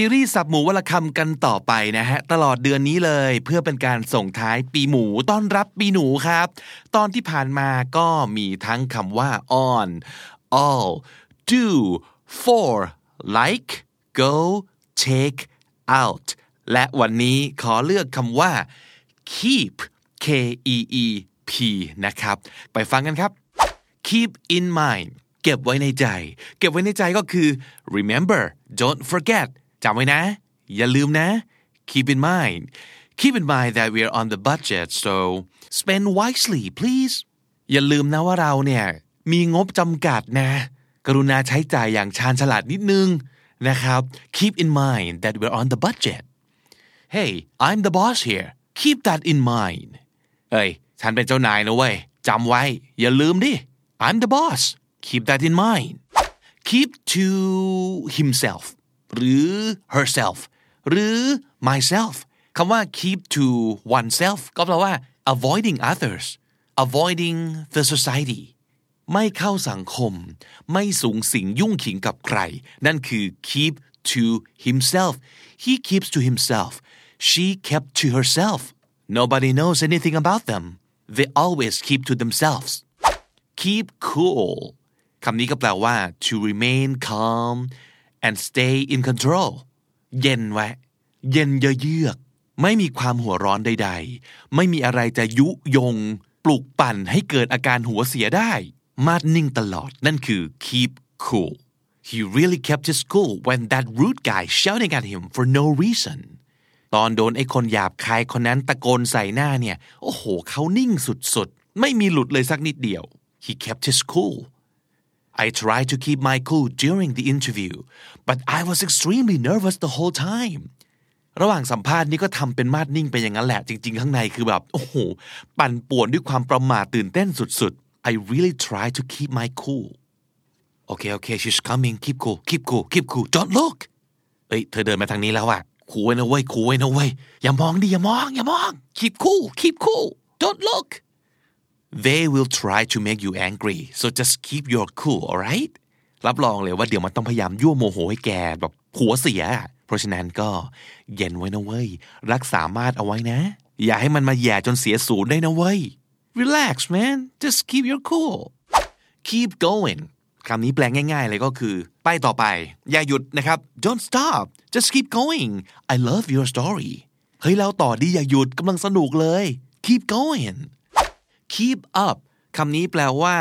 ซีรีส์สับหมูวลคำกันต่อไปนะฮะ ตลอดเดือนนี้เลยเพื่อเป็นการส่งท้ายปีหมูต้อนรับปีหนูครับ ตอนที่ผ่านมาก็มีทั้งคำว่า on all do for like go take out และวันนี้ขอเลือกคำว่า keep k e e p นะครับ ไปฟังกันครับ keep in mind เก็บไว้ในใจ เก็บไว้ในใจก็คือ remember don't forget จำไว้นะ อย่าลืมนะ keep in mind keep in mind that we are on the budget so spend wisely please อย่าลืมนะว่าเราเนี่ยมีงบจำกัดนะ กรุณาใช้จ่ายอย่างชาญฉลาดนิดนึงนะครับ keep in mind that we're on the budget hey I'm the boss here keep that in mind เอ้ยฉันเป็นเจ้านายนะเว้ยจำไว้ อย่าลืมดิ I'm the boss keep that in mind keep to himself หรือ herself หรือ myself คำว่า keep to oneself ก็แปลว่า avoiding others avoiding the society ไม่เข้าสังคม ไม่สูงสิงยุ่งขิงกับใคร นั่นคือ keep to himself he keeps to himself she kept to herself nobody knows anything about them they always keep to themselves keep cool คำนี้ก็แปลว่า to remain calm and stay in control เย็นไว้เย็นเยือก ไม่มีความหัวร้อนใด ๆ ไม่มีอะไรจะยุยง ปลุกปั่นให้เกิดอาการหัวเสียได้ มาดนิ่งตลอดนั่นคือ keep cool he really kept his cool when that rude guy shouting at him for no reason ตอนโดนไอ้คนหยาบคายคนนั้นตะโกนใส่หน้าเนี่ย โอ้โหเขานิ่งสุดๆ ไม่มีหลุดเลยสักนิดเดียว he kept his cool I tried to keep my cool during the interview but I was extremely nervous the whole time ระหว่างสัมภาษณ์นี่ก็ทำเป็นมาดนิ่งไปอย่างนั้นแหละ จริง ๆ ข้างในคือแบบ โอ้โห ปั่นป่วนด้วยความประมาทตื่นเต้นสุด ๆ I really tried to keep my cool okay okay she's coming keep cool keep cool keep cool don't look เอ้ยเธอเดินมาทางนี้แล้วอะคูไว้นะเว้ยคูไว้นะเว้ยอย่ามองดิอย่ามอง อย่ามอง keep cool keep cool don't look they will try to make you angry so just keep your cool alright รับรองเลยว่าเดี๋ยวมันต้องพยายามยั่วโมโหให้แกแบบหัวเสีย เพราะฉะนั้นก็เย็นไว้นะเว้ย รักษามาดเอาไว้นะ อย่าให้มันมาแย่จนเสียศูนย์ได้นะเว้ย relax man just keep your cool keep going คำนี้แปลงง่ายๆเลยก็คือ ไปต่อไป อย่าหยุดนะครับ don't stop just keep going I love your story เฮ้ยแล้วต่อดีอย่าหยุดกำลังสนุกเลย keep going keep up คำนี้แปลว่า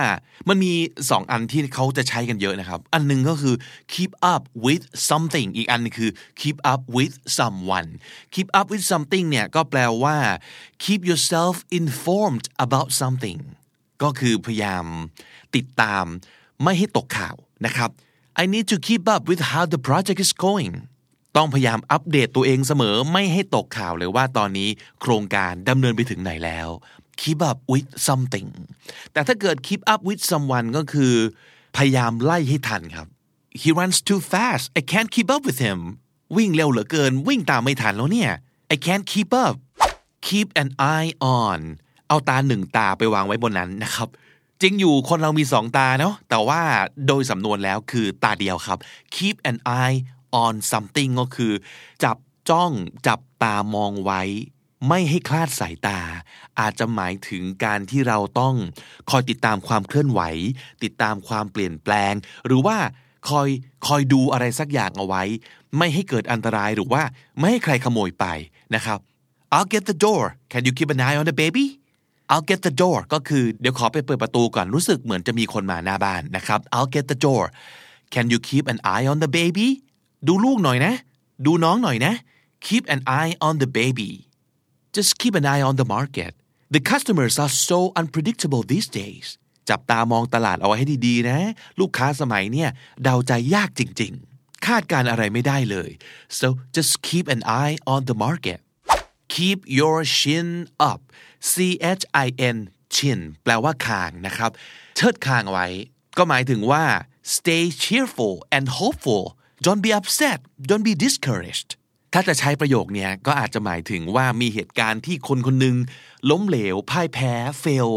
มันมีสองอันที่เขาจะใช้กันเยอะนะครับ อันหนึ่งก็คือ keep up with something อีกอันคือ keep up with someone keep up with something เนี่ยก็แปลว่า keep yourself informed about something ก็คือพยายามติดตามไม่ให้ตกข่าวนะครับ I need to keep up with how the project is going ต้องพยายามอัปเดตตัวเองเสมอไม่ให้ตกข่าวเลยว่าตอนนี้โครงการดำเนินไปถึงไหนแล้ว keep up with something แต่ถ้าเกิด keep up with someone ก็คือ พยายามไล่ให้ทันครับ he runs too fast I can't keep up with him วิ่งเร็วเหลือเกิน วิ่งตามไม่ทันแล้วเนี่ย I can't keep up keep an eye on เอาตาหนึ่งตาไปวางไว้บนนั้นนะครับ จริงอยู่คนเรามีสองตาเนาะแต่ว่าโดยสำนวนแล้วคือตาเดียวครับ keep an eye on something ก็คือ จับจ้องจับตามองไว้ ไม่ให้คลาดสายตา อาจจะหมายถึงการที่เราต้องคอยติดตามความเคลื่อนไหว ติดตามความเปลี่ยนแปลง หรือว่าคอยคอยดูอะไรสักอย่างเอาไว้ ไม่ให้เกิดอันตรายหรือว่าไม่ให้ใครขโมยไปนะครับ I'll get the door can you keep an eye on the baby I'll get the door ก็คือเดี๋ยวขอไปเปิดประตูก่อนรู้สึกเหมือนจะมีคนมาหน้าบ้านนะครับ I'll get the door can you keep an eye on the baby ดูลูกหน่อยนะ ดูน้องหน่อยนะ keep an eye on the baby just keep an eye on the market the customers are so unpredictable these days จับตามองตลาดเอาไว้ให้ดีๆนะ ลูกค้าสมัยเนี่ยเดาใจยากจริงๆ คาดการอะไรไม่ได้เลย so just keep an eye on the market keep your chin up C H I N chin แปลว่าคางนะครับ เชิดคางไว้ ก็หมายถึงว่า stay cheerful and hopeful don't be upset don't be discouraged ถ้าจะใช้ประโยคนี้ก็อาจจะหมายถึงว่ามีเหตุการณ์ที่คนคนหนึ่งล้มเหลวพ่ายแพ้เฟล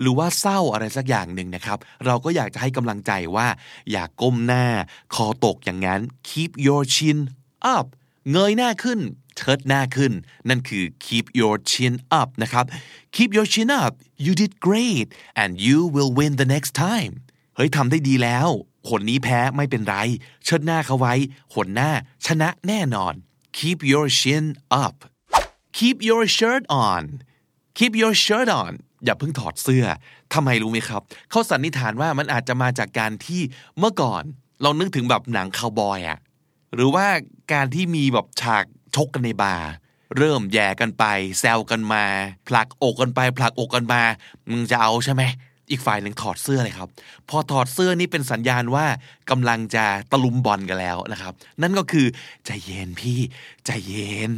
หรือว่าเศร้าอะไรสักอย่างหนึ่งนะครับ เราก็อยากจะให้กำลังใจว่า อย่ากก้มหน้า คอตกอย่างนั้น keep your chin up เงยหน้าขึ้นเชิดหน้าขึ้น นั่นคือ keep your chin up นะครับ keep your chin up you did great and you will win the next time เฮ้ยทำได้ดีแล้ว คนนี้แพ้ไม่เป็นไร เชิดหน้าเขาไว้ คนหน้าชนะแน่นอน keep your chin up keep your shirt on keep your shirt on อย่าเพิ่งถอดเสื้อทำไมรู้ไหมครับ เขาสันนิษฐานว่ามันอาจจะมาจากการที่เมื่อก่อน เรานึกถึงแบบหนังคาวบอยอะหรือว่าการที่มีแบบฉากชกกันในบาร์เริ่มแย่กันไป แซวกันมา ผลักอกกันไป ผลักอกกันมา มึงจะเอาใช่ไหม อีกฝ่ายหนึ่งถอดเสื้อเลยครับ พอถอดเสื้อนี่เป็นสัญญาณว่ากำลังจะตะลุมบอลกันแล้วนะครับ นั่นก็คือใจเย็นพี่ใจเย็น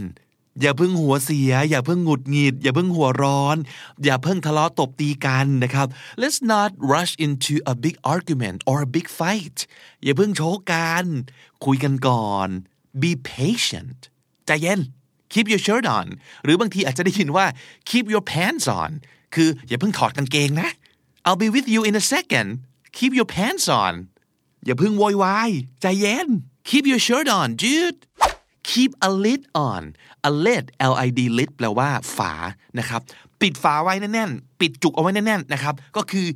อย่าเพิ่งหัวเสีย อย่าเพิ่งหงุดหงิด อย่าเพิ่งหัวร้อน อย่าเพิ่งทะเลาะตบตีกันนะครับ let's not rush into a big argument or a big fight อย่าเพิ่งโชกกันคุยกันก่อน be patient ใจเย็น keep your shirt on หรือบางทีอาจจะได้ยินว่า keep your pants on คืออย่าเพิ่งถอดกางเกงนะ I'll be with you in a second keep your pants on อย่าเพิ่งโวยวายใจเย็น keep your shirt on dude keep a lid on a lid L I D lid แปลว่าฝานะครับ ปิดฝาไว้แน่นๆ ปิดจุกเอาไว้แน่นๆนะครับ ก็คือ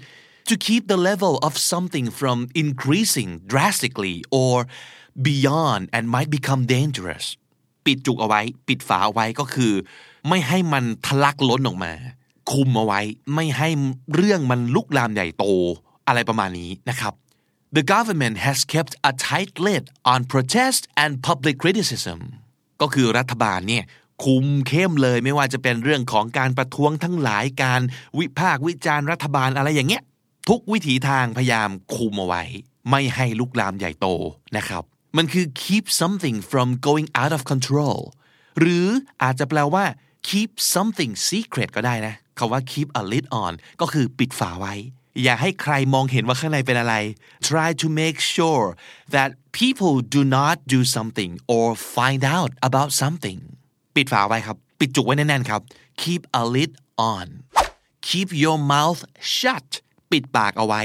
to keep the level of something from increasing drastically or beyond and might become dangerous ปิดจุกเอาไว้ ปิดฝาเอาไว้ก็คือ ไม่ให้มันทะลักล้นออกมา คุมเอาไว้ ไม่ให้เรื่องมันลุกลามใหญ่โตอะไรประมาณนี้นะครับ The government has kept a tight lid on protest and public criticism ก็คือรัฐบาลเนี่ยคุมเข้มเลยไม่ว่าจะเป็นเรื่องของการประท้วงทั้งหลายการวิพากษ์วิจารณ์รัฐบาลอะไรอย่างเงี้ยทุกวิถีทางพยายามคุมเอาไว้ ไม่ให้ลุกลามใหญ่โตนะครับ มันคือ keep something from going out of control หรืออาจจะแปลว่า keep something secret ก็ได้นะ คำว่า keep a lid on ก็คือปิดฝาไว้ อย่าให้ใครมองเห็นว่าข้างในเป็นอะไร try to make sure that people do not do something or find out about something ปิดฝาไว้ครับ ปิดจุกไว้แน่นๆครับ keep a lid on keep your mouth shut ปิดปากเอาไว้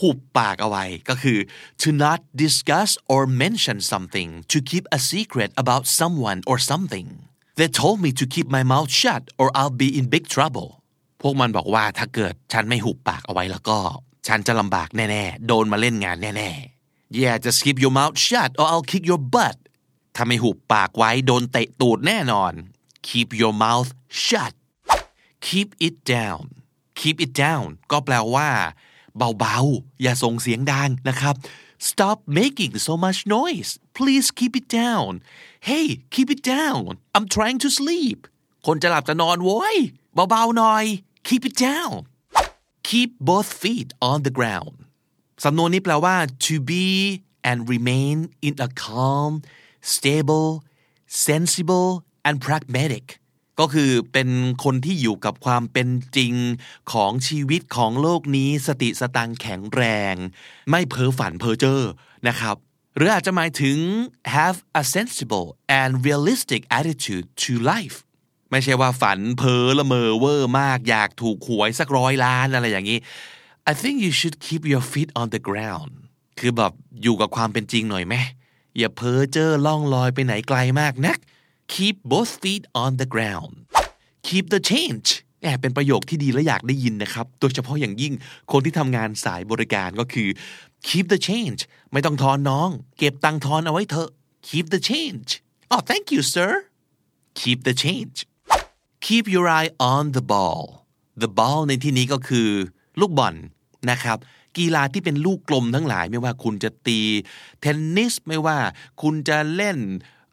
หุบปากเอาไว้ ก็คือ to not discuss or mention something to keep a secret about someone or something they told me to keep my mouth shut or I'll be in big trouble พวกมันบอกว่าถ้าเกิดฉันไม่หุบปากเอาไว้แล้วก็ ฉันจะลำบากแน่ๆ โดนมาเล่นงานแน่ๆ yeah just keep your mouth shut or I'll kick your butt ถ้าไม่หุบปากไว้โดนเตะตูดแน่นอน keep your mouth shut keep it down keep it down ก็แปลว่า เบาๆ อย่าส่งเสียงดังนะครับ stop making so much noise please keep it down hey keep it down I'm trying to sleep คนจะหลับจะนอนโว้ยเบาๆหน่อย keep it down keep both feet on the ground สำนวนนี้แปลว่า to be and remain in a calm stable sensible and pragmatic ก็คือเป็นคนที่อยู่กับความเป็นจริงของชีวิตของโลกนี้สติสตังแข็งแรง ไม่เพ้อฝันเพ้อเจ้อนะครับ หรืออาจจะหมายถึง have a sensible and realistic attitude to life ไม่ใช่ว่าฝันเพ้อละเมอเวอร์มาก อยากถูกหวยสักร้อยล้านอะไรอย่างนี้ I think you should keep your feet on the ground คือแบบอยู่กับความเป็นจริงหน่อยไหมอย่าเพ้อเจ้อล่องลอยไปไหนไกลมากนัก keep both feet on the ground keep the change แอบเป็นประโยคที่ดีและอยากได้ยินนะครับ โดยเฉพาะอย่างยิ่งคนที่ทำงานสายบริการก็คือ keep the change ไม่ต้องทอนน้อง เก็บตังค์ทอนเอาไว้เถอะ keep the change oh thank you sir keep the change keep your eye on the ball the ball ในที่นี้ก็คือ ลูกบอลนะครับ กีฬาที่เป็นลูกกลมทั้งหลาย ไม่ว่าคุณจะตีเทนนิสไม่ว่าคุณจะเล่น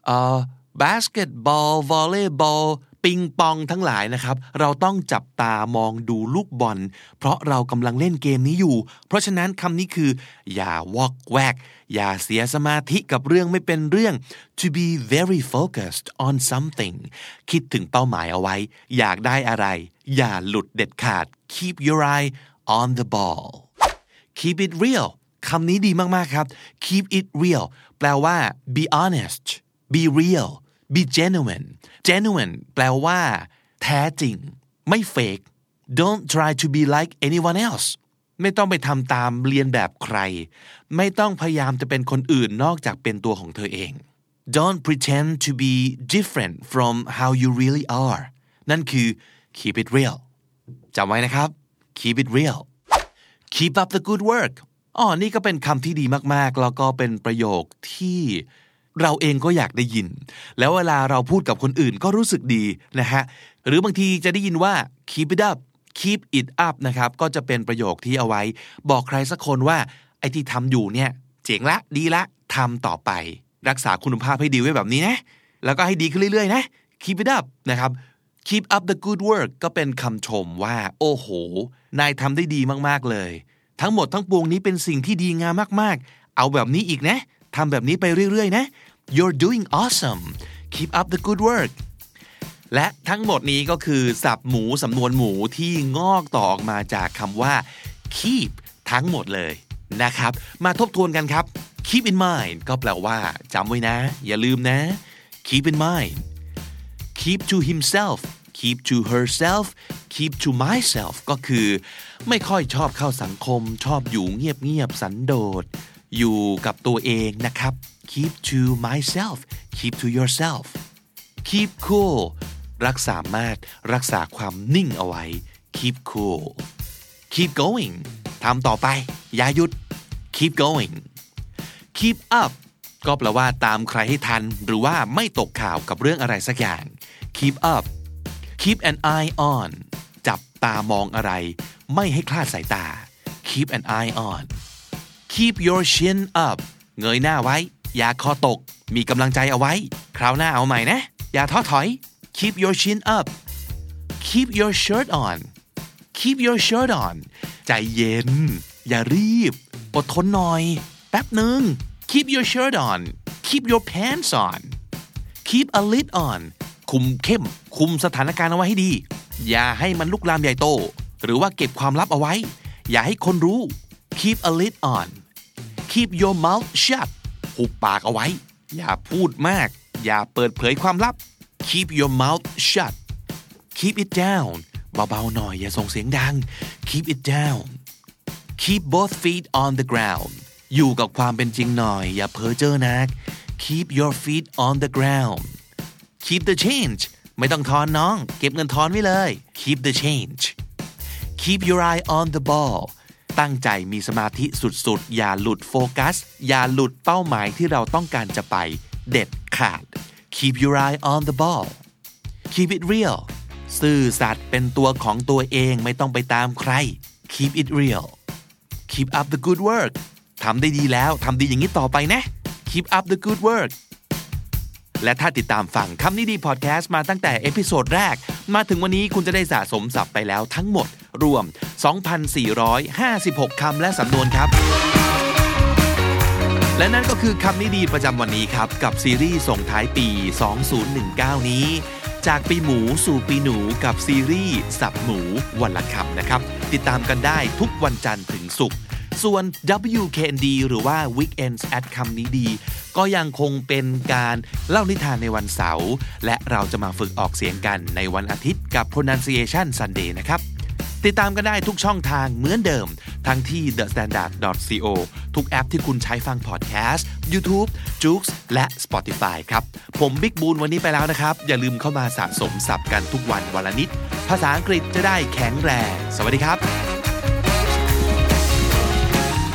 เอ่อบาสเกตบอลวอลเลย์บอล ปิงปองทั้งหลายนะครับ เราต้องจับตามองดูลูกบอล เพราะเรากำลังเล่นเกมนี้อยู่ เพราะฉะนั้นคำนี้คือ อย่าวอกแวก อย่าเสียสมาธิกับเรื่องไม่เป็นเรื่อง to be very focused on something คิดถึงเป้าหมายเอาไว้ อยากได้อะไร อย่าหลุดเด็ดขาด keep your eye on the ball keep it real คำนี้ดีมาก ๆ ครับ keep it real แปลว่า be honest be real be genuine genuine แปลว่า แท้จริง ไม่ fake don't try to be like anyone else ไม่ต้องไปทำตามเรียนแบบใคร ไม่ต้องพยายามจะเป็นคนอื่นนอกจากเป็นตัวของเธอเอง don't pretend to be different from how you really are นั่นคือ keep it real จำไว้นะครับ keep it real keep up the good work อ๋อ นี่ก็เป็นคำที่ดีมากๆ แล้วก็เป็นประโยคที่ เราเองก็อยากได้ยิน แล้วเวลาเราพูดกับคนอื่นก็รู้สึกดีนะฮะหรือบางทีจะได้ยินว่า keep it up keep it up นะครับก็จะเป็นประโยคที่เอาไว้ บอกใครสักคนว่าไอ้ที่ทำอยู่เนี่ยเจ๋งละดีละทำต่อไป รักษาคุณภาพให้ดีไว้แบบนี้นะ แล้วก็ให้ดีขึ้นเรื่อยๆนะ keep it up นะครับ keep up the good work ก็เป็นคำชมว่า โอ้โห นายทำได้ดีมากๆเลย ทั้งหมดทั้งปวงนี้เป็นสิ่งที่ดีงามมากๆ เอาแบบนี้อีกนะ ทำแบบนี้ไปเรื่อยๆ นะ you're doing awesome keep up the good work และทั้งหมดนี้ก็คือสับหมูสำนวนหมูที่งอกต่อออกมาจากคำว่า keep ทั้งหมดเลยนะครับ มาทบทวนกันครับ keep in mind ก็แปลว่าจำไว้นะ อย่าลืมนะ keep in mind keep to himself keep to herself keep to myself ก็คือ ไม่ค่อยชอบเข้าสังคม ชอบอยู่เงียบๆสันโดษ อยู่กับตัวเองนะครับ keep to myself keep to yourself keep cool รักษามาตรรักษาความนิ่งเอาไว้ keep cool keep going ทำต่อไป อย่าหยุด keep going keep up ก็แปลว่าตามใครให้ทัน หรือว่าไม่ตกข่าวกับเรื่องอะไรสักอย่าง keep up keep an eye on จับตามองอะไร ไม่ให้คลาดสายตา keep an eye on keep your chin up เงยหน้าไว้ อย่าคอตก มีกำลังใจเอาไว้ คราวหน้าเอาใหม่นะ อย่าท้อถอย keep your chin up keep your shirt on keep your shirt on ใจเย็น อย่ารีบ อดทนหน่อย แป๊บหนึ่ง keep your shirt on keep your pants on keep a lid on คุมเข้ม คุมสถานการณ์เอาไว้ให้ดี อย่าให้มันลุกลามใหญ่โต หรือว่าเก็บความลับเอาไว้ อย่าให้คนรู้ keep a lid on keep your mouth shut หุบปากเอาไว้ อย่าพูดมาก อย่าเปิดเผยความลับ keep your mouth shut keep it down เบาๆหน่อย อย่าส่งเสียงดัง keep it down keep both feet on the ground อยู่กับความเป็นจริงหน่อย อย่าเพ้อเจ้อนัก keep your feet on the ground keep the change ไม่ต้องทอนน้อง เก็บเงินทอนไว้เลย keep the change keep your eye on the ball ตั้งใจมีสมาธิสุดๆ อย่าหลุดโฟกัส อย่าหลุดเป้าหมายที่เราต้องการจะไปเด็ดขาด keep your eye on the ball keep it real ซื่อสัตย์เป็นตัวของตัวเองไม่ต้องไปตามใคร keep it real keep up the good work ทำได้ดีแล้วทำดีอย่างนี้ต่อไปนะ keep up the good work และถ้าติดตามฟังคำนี้ดีพอดแคสต์มาตั้งแต่ episode แรก มาถึงวันนี้คุณจะได้สะสมศัพท์ไปแล้วทั้งหมด รวม 2,456 คำและสำนวนครับ และนั่นก็คือคำนี้ดีประจำวันนี้ครับ กับซีรีส์ส่งท้ายปี 2019 นี้ จากปีหมูสู่ปีหนูกับซีรีส์สับหมูวันละคำนะครับ ติดตามกันได้ทุกวันจันทร์ถึงศุกร์ ส่วน WKND หรือว่า Weekends at คำนี้ดี ก็ยังคงเป็นการเล่านิทานในวันเสาร์ และเราจะมาฝึกออกเสียงกันในวันอาทิตย์กับ pronunciation Sunday นะครับ ติดตามกันได้ทุกช่องทางเหมือนเดิม ทั้งที่ thestandard.co ทุกแอปที่คุณใช้ฟังพอดแคสต์ YouTube, j o o x และ Spotify ครับ ผมบิ๊กบูลวันนี้ไปแล้วนะครับ อย่าลืมเข้ามาสะสมศัพท์กันทุกวันวันละนิด ภาษาอังกฤษจะได้แข็งแรง สวัสดีครับ